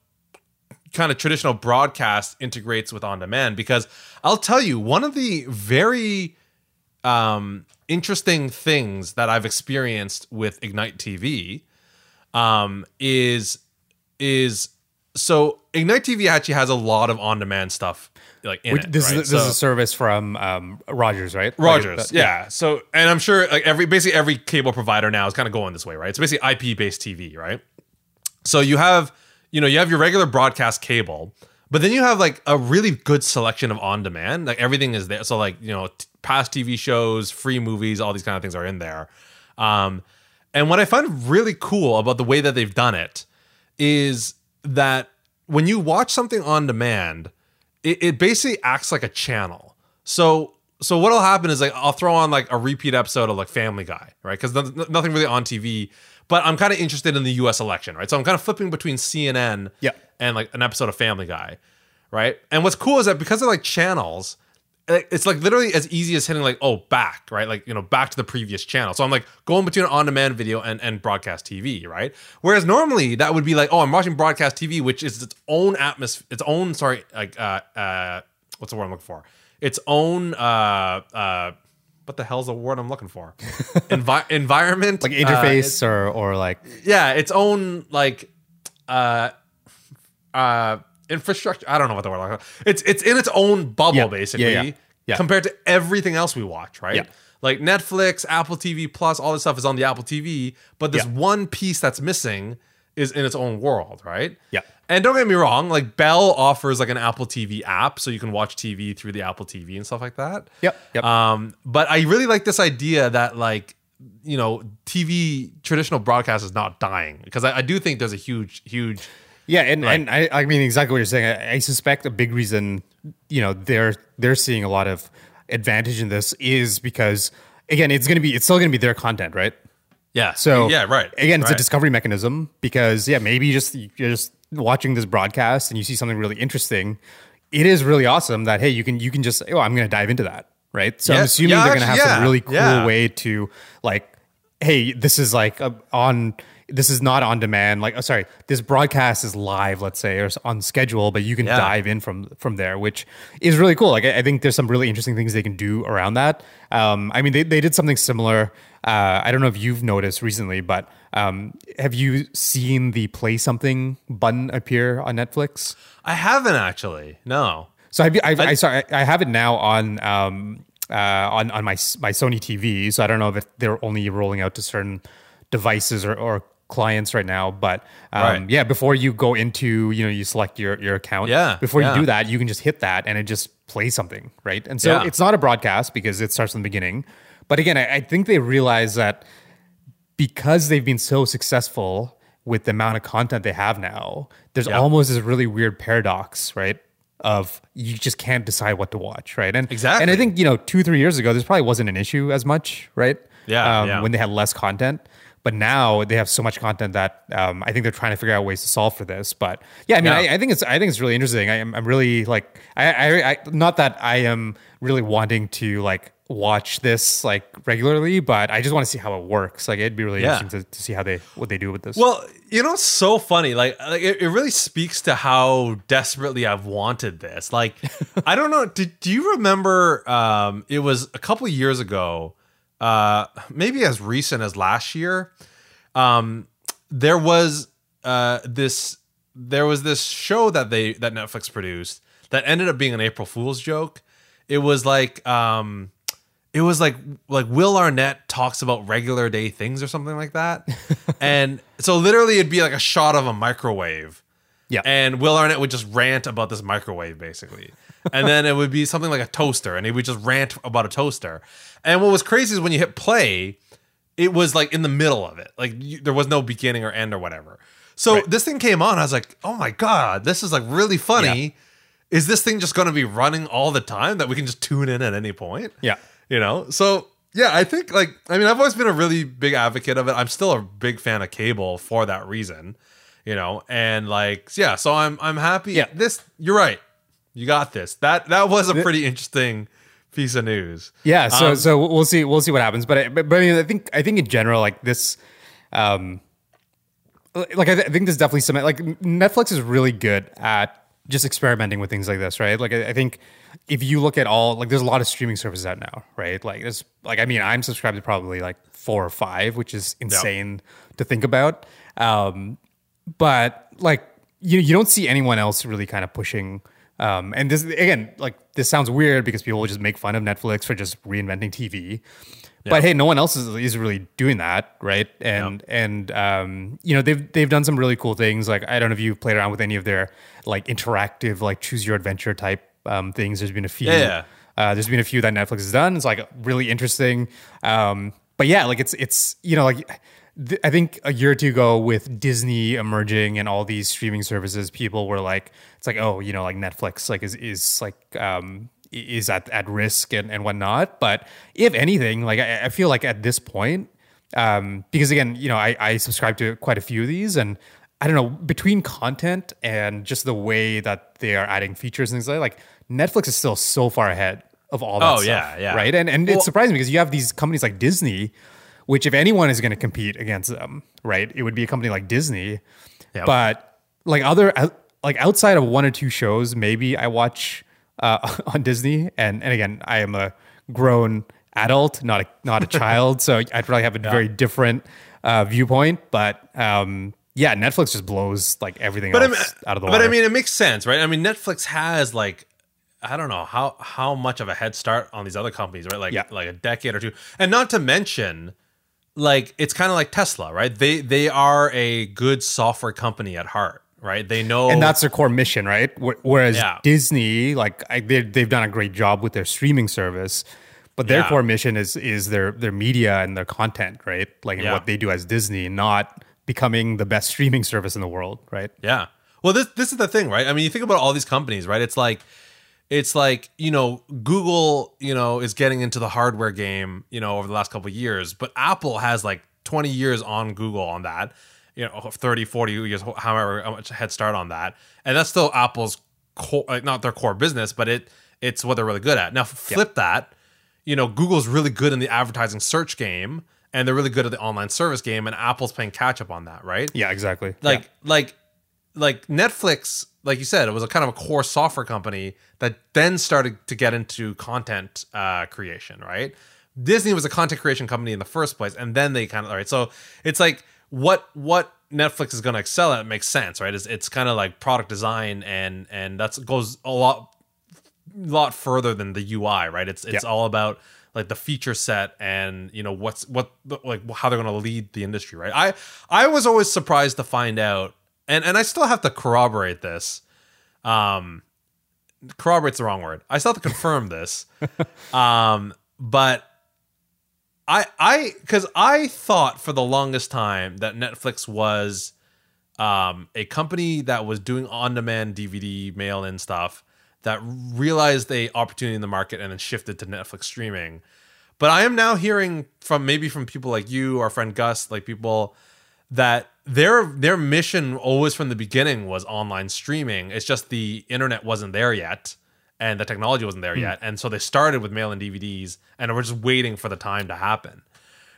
kind of traditional broadcast integrates with on demand because I'll tell you one of the very um interesting things that I've experienced with Ignite TV um is is so Ignite TV actually has a lot of on demand stuff like in Which- it, this right? is this is a service from um, Rogers, right? Like, Rogers, that- yeah. So, and I'm sure like every basically every cable provider now is kind of going this way, right? It's basically IP based TV, right? So you have, you know, you have your regular broadcast cable, but then you have like a really good selection of on demand. Like everything is there. So like you know, t- past TV shows, free movies, all these kind of things are in there. Um, and what I find really cool about the way that they've done it is that when you watch something on demand, it, it basically acts like a channel. So so what'll happen is like I'll throw on like a repeat episode of like Family Guy, right? Because nothing really on TV, but I'm kind of interested in the U.S. election, right? So I'm kind of flipping between CNN Yeah. and like an episode of Family Guy, right? And what's cool is that because they're like channels, it's like literally as easy as hitting like oh back, right? Like you know back to the previous channel. So I'm like going between an on-demand video and and broadcast TV, right? Whereas normally that would be like oh I'm watching broadcast TV, which is its own atmosphere, its own sorry like uh uh what's the word I'm looking for? Its own uh uh what the hell's the word I'm looking for? Envi- environment, like uh, interface or or like yeah, its own like uh uh infrastructure. I don't know what the word is. It's it's in its own bubble Yeah, basically yeah, yeah, compared to everything else we watch, right? Yeah. Like Netflix, Apple TV Plus, all this stuff is on the Apple TV, but this one piece that's missing is in its own world, right? Yeah. And don't get me wrong, like Bell offers like an Apple TV app so you can watch TV through the Apple TV and stuff like that. Yep, yep. Um, but I really like this idea that like you know TV traditional broadcast is not dying because I, I do think there's a huge huge Yeah, and, and I, I mean exactly what you're saying. I, I suspect a big reason, you know, they're they're seeing a lot of advantage in this is because again, it's gonna be it's still gonna be their content, right? yeah So yeah right Again, it's a discovery mechanism because yeah, maybe you just you're just watching this broadcast and you see something really interesting. It is really awesome that hey, you can you can just oh, I'm gonna dive into that, right? So I'm assuming yeah, they're gonna have actually, some really cool yeah. way to like, hey, this is like a, on. This is not on demand. Like, oh, sorry, this broadcast is live, let's say, or on schedule, but you can Yeah. dive in from from there, which is really cool. Like, I, I think there's some really interesting things they can do around that. Um, I mean, they, they did something similar. Uh, I don't know if you've noticed recently, but um, have you seen the play something button appear on Netflix? I haven't actually no So I've, I've, I, sorry, I have it now on um, uh, on on my my Sony TV. So I don't know if they're only rolling out to certain devices or, or clients right now. But um, Right. yeah, before you go into you know you select your your account. Yeah, Before yeah. you do that, you can just hit that and it just plays something, right? And so Yeah. it's not a broadcast because it starts from the beginning. But again, I, I think they realize that because they've been so successful with the amount of content they have now, there's Yeah. almost this really weird paradox, right? Of you just can't decide what to watch, right? And Exactly. And I think you know, two three years ago, this probably wasn't an issue as much, right? Yeah, um, yeah. When they had less content, But now they have so much content that um, I think they're trying to figure out ways to solve for this. But yeah, I mean, Yeah. I, I think it's I think it's really interesting. I am I'm really like I, I I not that I am really wanting to like watch this like regularly, but I just want to see how it works. Like it'd be really Yeah. interesting to, to see how they what they do with this. Well, you know, it's so funny. Like, like it, it really speaks to how desperately I've wanted this. Like, I don't know. Did do you remember? Um, it was a couple of years ago, uh, maybe as recent as last year. Um, there was uh this there was this show that they that Netflix produced that ended up being an April Fool's joke. It was like um it was like like Will Arnett talks about regular day things or something like that. and so literally it'd be like a shot of a microwave. Yeah. And Will Arnett would just rant about this microwave basically. And then it would be something like a toaster and he would just rant about a toaster. And what was crazy is when you hit play, it was like in the middle of it. Like you, there was no beginning or end or whatever. So this thing came on. I was like, oh my God, this is like really funny. Yeah. Is this thing just going to be running all the time that we can just tune in at any point? yeah. you know so yeah i think like i mean i've always been a really big advocate of it i'm still a big fan of cable for that reason you know and like yeah so i'm i'm happy Yeah. this you're right you got this that that was a pretty interesting piece of news Yeah, so Um, so we'll see we'll see what happens. But I, but, but I mean, I think I think in general, like this, um, like I, th- I think there's definitely some like Netflix is really good at just experimenting with things like this, right? Like I, I think if you look at all like there's a lot of streaming services out now, right? Like there's like I mean I'm subscribed to probably like four or five, which is insane to think about. Um, but like you you don't see anyone else really kind of pushing um and this again like this sounds weird because people will just make fun of Netflix for just reinventing TV. But hey, no one else is, is really doing that, right? And and um, you know they've they've done some really cool things. Like I don't know if you've played around with any of their like interactive like choose your adventure type um, things. There's been a few. Yeah. Uh, there's been a few that Netflix has done. It's like really interesting. Um, but yeah, like it's it's you know like th- I think a year or two ago with Disney emerging and all these streaming services, people were like, it's like oh you know like Netflix like is is like um, is at at risk and and whatnot. But if anything, like I, I feel like at this point, um, because again, you know, I, I subscribe to quite a few of these and. I don't know between content and just the way that they are adding features and things like that, like Netflix is still so far ahead of all that Oh, stuff, yeah, yeah. right and and Well- it's surprising because you have these companies like Disney which if anyone is going to compete against them right it would be a company like Disney Yep. but like other like outside of one or two shows maybe I watch uh, on Disney and and again I am a grown adult not a not a child so I'd probably have a very different uh, viewpoint but um yeah Netflix just blows like everything but I mean, out of the but water I mean, it makes sense, right? I mean, Netflix has like, I don't know how how much of a head start on these other companies, right? Like Yeah. like a decade or two, and not to mention, like it's kind of like Tesla, right? They they are a good software company at heart, right? They know, and that's their core mission, right? Whereas Yeah. Disney, like I, they, they've done a great job with their streaming service, but their Yeah. core mission is is their their media and their content, right? Like Yeah. what they do as Disney, not becoming the best streaming service in the world, right? Yeah. Well, this this is the thing, right? I mean, you think about all these companies, right? It's like it's like, you know, Google, you know, is getting into the hardware game, you know, over the last couple of years, but Apple has like 20 years on Google on that. You know, 30, 40 years however much head start on that. And that's still Apple's core like not their core business, but it it's what they're really good at. Now flip that, you know, Google's really good in the advertising search game and they're really good at the online service game and Apple's playing catch up on that, right? Yeah, exactly. like like like Netflix, like you said, it was a kind of a core software company that then started to get into content uh, creation, right? Disney was a content creation company in the first place, and then they kind of all right. So it's like what what Netflix is going to excel at makes sense, right? It's, it's kind of like product design, and and that's goes a lot lot further than the UI, right? It's it's Yeah. all about like the feature set and you know what's what like how they're going to lead the industry, right? I I was always surprised to find out, and and I still have to corroborate this. Um, corroborate's the wrong word. I still have to confirm this. Um, but I I because I thought for the longest time that Netflix was um a company that was doing on-demand DVD mail-in stuff that realized a opportunity in the market and then shifted to Netflix streaming. But I am now hearing from maybe from people like you, our friend Gus, like people that their their mission always from the beginning was online streaming. It's just the internet wasn't there yet and the technology wasn't there yet. And so they started with mail and DVDs and we're just waiting for the time to happen.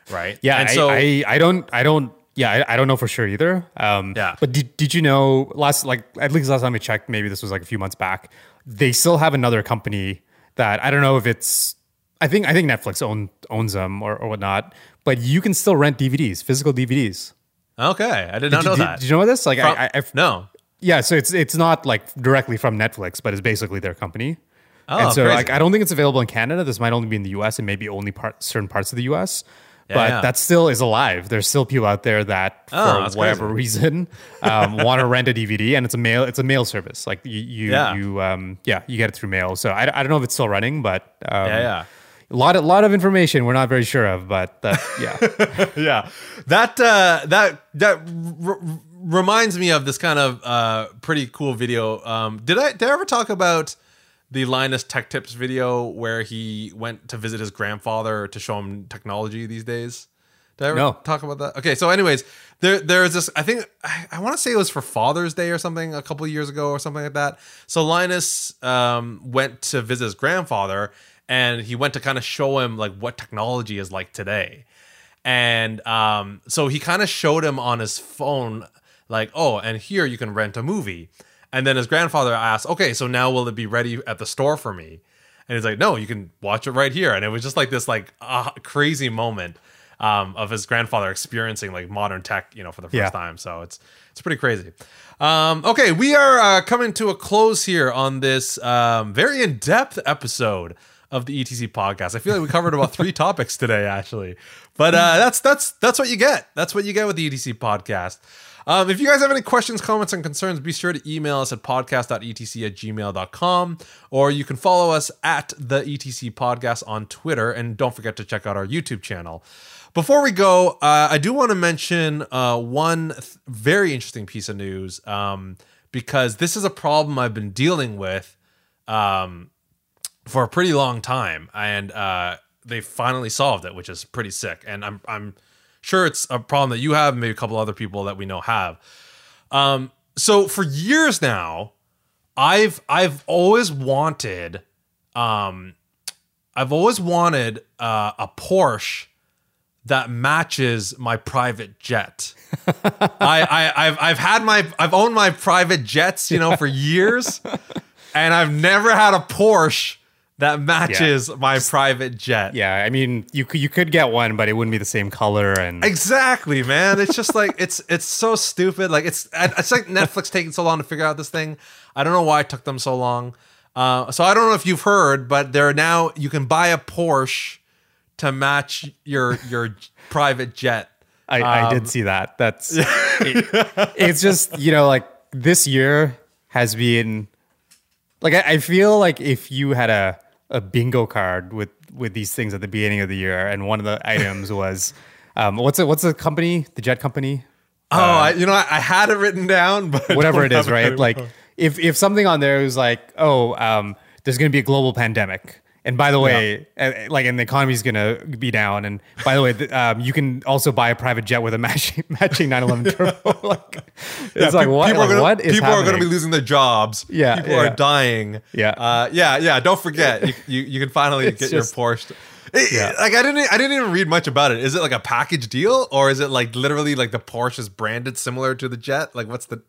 Right. Yeah. And I, so I, I don't I don't yeah, I, I don't know for sure either. Um, Yeah. But did, did you know last like at least last time I checked, maybe this was like a few months back, they still have another company that I don't know if it's I think I think Netflix own, owns them or, or whatnot, but you can still rent DVDs, physical DVDs. Okay. I did not Did, know did- that. did you know this? Like From- I, I, no. yeah, so it's it's not like directly from Netflix, but it's basically their company. Oh, and so crazy. like I don't think it's available in Canada. This might only be in the US and maybe only part certain parts of the US. Yeah, but yeah. that still is alive. There's still people out there that Oh, for whatever crazy. reason um, want to rent a DVD and it's a mail it's a mail service. Like you you, Yeah. you um yeah, you get it through mail. So I, I don't know if it's still running, but um, Yeah, yeah. A lot of lot of information we're not very sure of, but that yeah. yeah. That uh that that r- reminds me of this kind of uh pretty cool video. Um did i did i ever talk about the linus tech tips video where he went to visit his grandfather to show him technology these days? Did i ever No. talk about that? Okay so anyways there there's this i think i, I want to say it was for father's day or something a couple of years ago or something like that. So linus um went to visit his grandfather and he went to kind of show him like what technology is like today and um, so he kind of showed him on his phone, like, oh, and here you can rent a movie. And then his grandfather asked, okay, so now will it be ready at the store for me? And he's like, no, you can watch it right here. And it was just like this like uh, crazy moment um, of his grandfather experiencing like modern tech, you know, for the first Yeah. time. So it's it's pretty crazy. Um, okay, we are uh, coming to a close here on this um, very in depth episode of the ETC podcast. I feel like we covered about three topics today, actually. But uh, that's that's that's what you get. That's what you get with the ETC podcast. Um, if you guys have any questions, comments, and concerns, be sure to email us at podcast.etc at gmail.com or you can follow us at the ETC podcast on Twitter. And don't forget to check out our YouTube channel. Before we go, uh, I do want to mention uh, one th- very interesting piece of news um, because this is a problem I've been dealing with um, for a pretty long time, and uh, they finally solved it, which is pretty sick. And I'm I'm sure it's a problem that you have, maybe a couple other people that we know have. Um, so for years now, I've I've always wanted, um, I've always wanted uh, a Porsche that matches my private jet. I, I I've I've had my I've owned my private jets, you know, for years, and I've never had a Porsche that matches my private jet. yeah, I mean you could you could get one, but it wouldn't be the same color and Exactly, man. It's just like it's it's so stupid. Like it's it's like Netflix taking so long to figure out this thing. I don't know why it took them so long. Uh, so I don't know if you've heard, but there are now you can buy a Porsche to match your your private jet. I, I Um, did see that. That's it- it's just you know like this year has been like I, I feel like if you had a a bingo card with with these things at the beginning of the year, and one of the items was um, what's it what's the company the jet company Oh, I, you know, I, I had it written down, but whatever it is right like if if something on there was like oh um, there's going to be a global pandemic. And by the way, uh, like, and the economy's gonna be down. And by the way, th- um, you can also buy a private jet with a matching matching 911 turbo. like, it's like Pe- what? People, like, are gonna, what is people are going to be losing their jobs. Yeah, people yeah. are dying. Yeah. uh, yeah, yeah. Don't forget, you, you, you can finally It's get just- your Porsche. It- Yeah. Like I didn't, I didn't even read much about it. Is it like a package deal, or is it like literally like the Porsche is branded similar to the jet? Like, what's the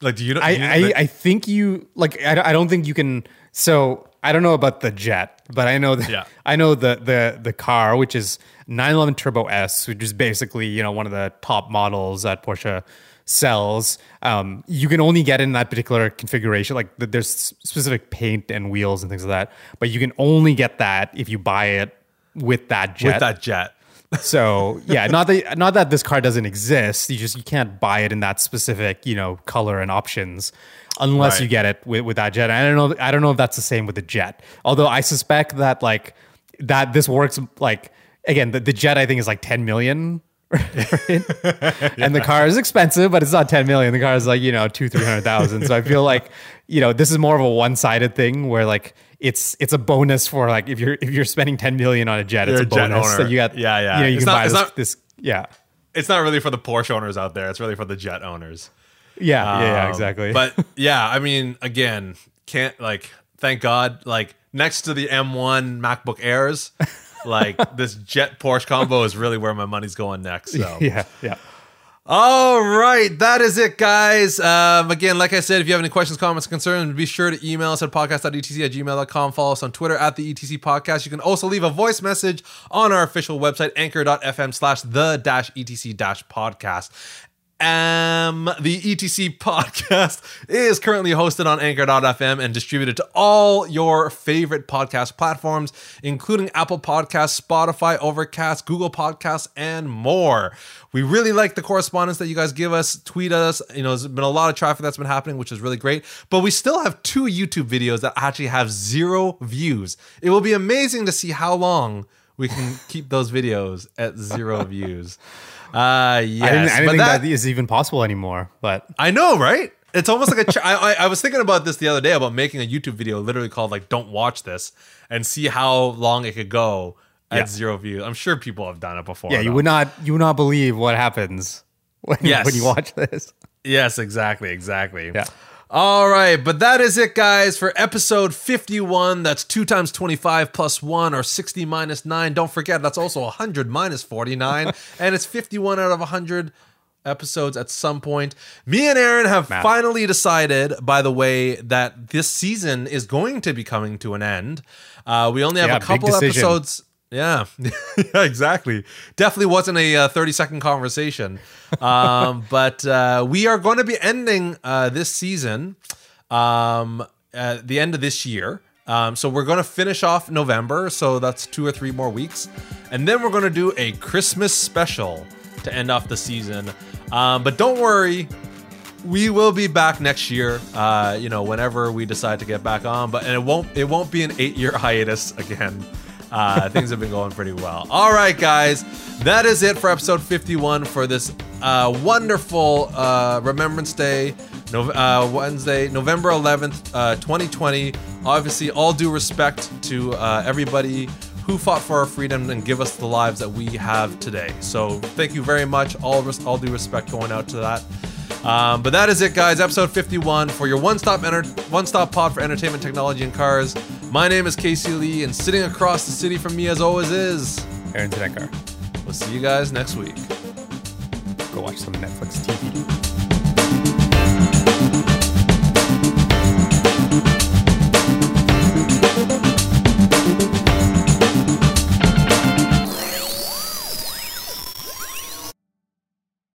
like? Do you know? I, do you I, the- I think you like I, I don't think you can so I don't know about the jet but I know that Yeah. I know the the the car which is 911 Turbo S which is basically you know one of the top models that Porsche sells um, you can only get in that particular configuration like there's specific paint and wheels and things like that but you can only get that if you buy it with that jet with that jet. So yeah, not that not that this car doesn't exist. You just you can't buy it in that specific you know color and options unless Right. you get it with, with that jet. I don't know. I don't know if that's the same with the jet. Although I suspect that like that this works like again the, the jet I think is like ten million. right? And the car is expensive, but it's not 10 million. The car is like, you know, two, 300,000. So I feel like, you know, this is more of a one sided thing where like it's it's a bonus for like if you're if you're spending 10 million on a jet, You're it's a a bonus. So you got Yeah, yeah. You, know, you It's can not- buy this, not- this yeah. It's not really for the Porsche owners out there. It's really for the jet owners. Yeah, yeah, yeah, Um, exactly. But yeah, I mean, again, can't like thank God, like next to the M1 MacBook Airs, like this jet Porsche combo is really where my money's going next. So yeah, yeah. All right, that is it, guys. Um, again, like I said, if you have any questions, comments, concerns, be sure to email us at podcast.etc at gmail.com. Follow us on Twitter at the ETC Podcast. You can also leave a voice message on our official website, anchor.fm slash the dash ETC dash podcast. Um, the ETC podcast is currently hosted on anchor.fm and distributed to all your favorite podcast platforms, including Apple Podcasts, Spotify, Overcast, Google Podcasts, and more. We really like the correspondence that you guys give us, tweet us. You know, there's been a lot of traffic that's been happening, which is really great. But we still have two YouTube videos that actually have zero views. It will be amazing to see how long we can keep those videos at zero views. Uh, yes, I didn't, I didn't think that- that is even possible anymore. But I know, right? It's almost like a. Ch- I, I I was thinking about this the other day about making a YouTube video, literally called like "Don't watch this," and see how long it could go at Yeah. zero views. I'm sure people have done it before. yeah, you though. would not you would not believe what happens when, Yes. when you watch this. Yes, exactly, exactly. Yeah. All right, but that is it, guys, for episode 51. That's 2 times 25 plus 1 or 60 minus 9. Don't forget, that's also 100 minus 49. and it's 51 out of 100 episodes at some point. Me and Aaron have Math. finally decided, by the way, that this season is going to be coming to an end. Uh, we only have Yeah, a couple episodes. Yeah, exactly. Definitely wasn't a uh, 30 second conversation. Um, but uh, we are going to be ending uh, this season um, at the end of this year. Um, so we're going to finish off November. So that's two or three more weeks. And then we're going to do a Christmas special to end off the season. Um, but don't worry, we will be back next year uh you know whenever we decide to get back on but and it won't it won't be an eight year hiatus again uh things have been going pretty well all right guys that is it for episode 51 for this uh wonderful uh remembrance day no, uh, Wednesday, November 11th, uh, 2020. Obviously, all due respect to uh, everybody who fought for our freedom and give us the lives that we have today. So, thank you very much. All, res- all due respect going out to that. Um, but that is it, guys. Episode 51 for your one-stop enter- one-stop pod for entertainment, technology, and cars. My name is Casey Lee, and sitting across the city from me, as always, is. Aaron Tedekar, We'll see you guys next week. go watch some Netflix TV.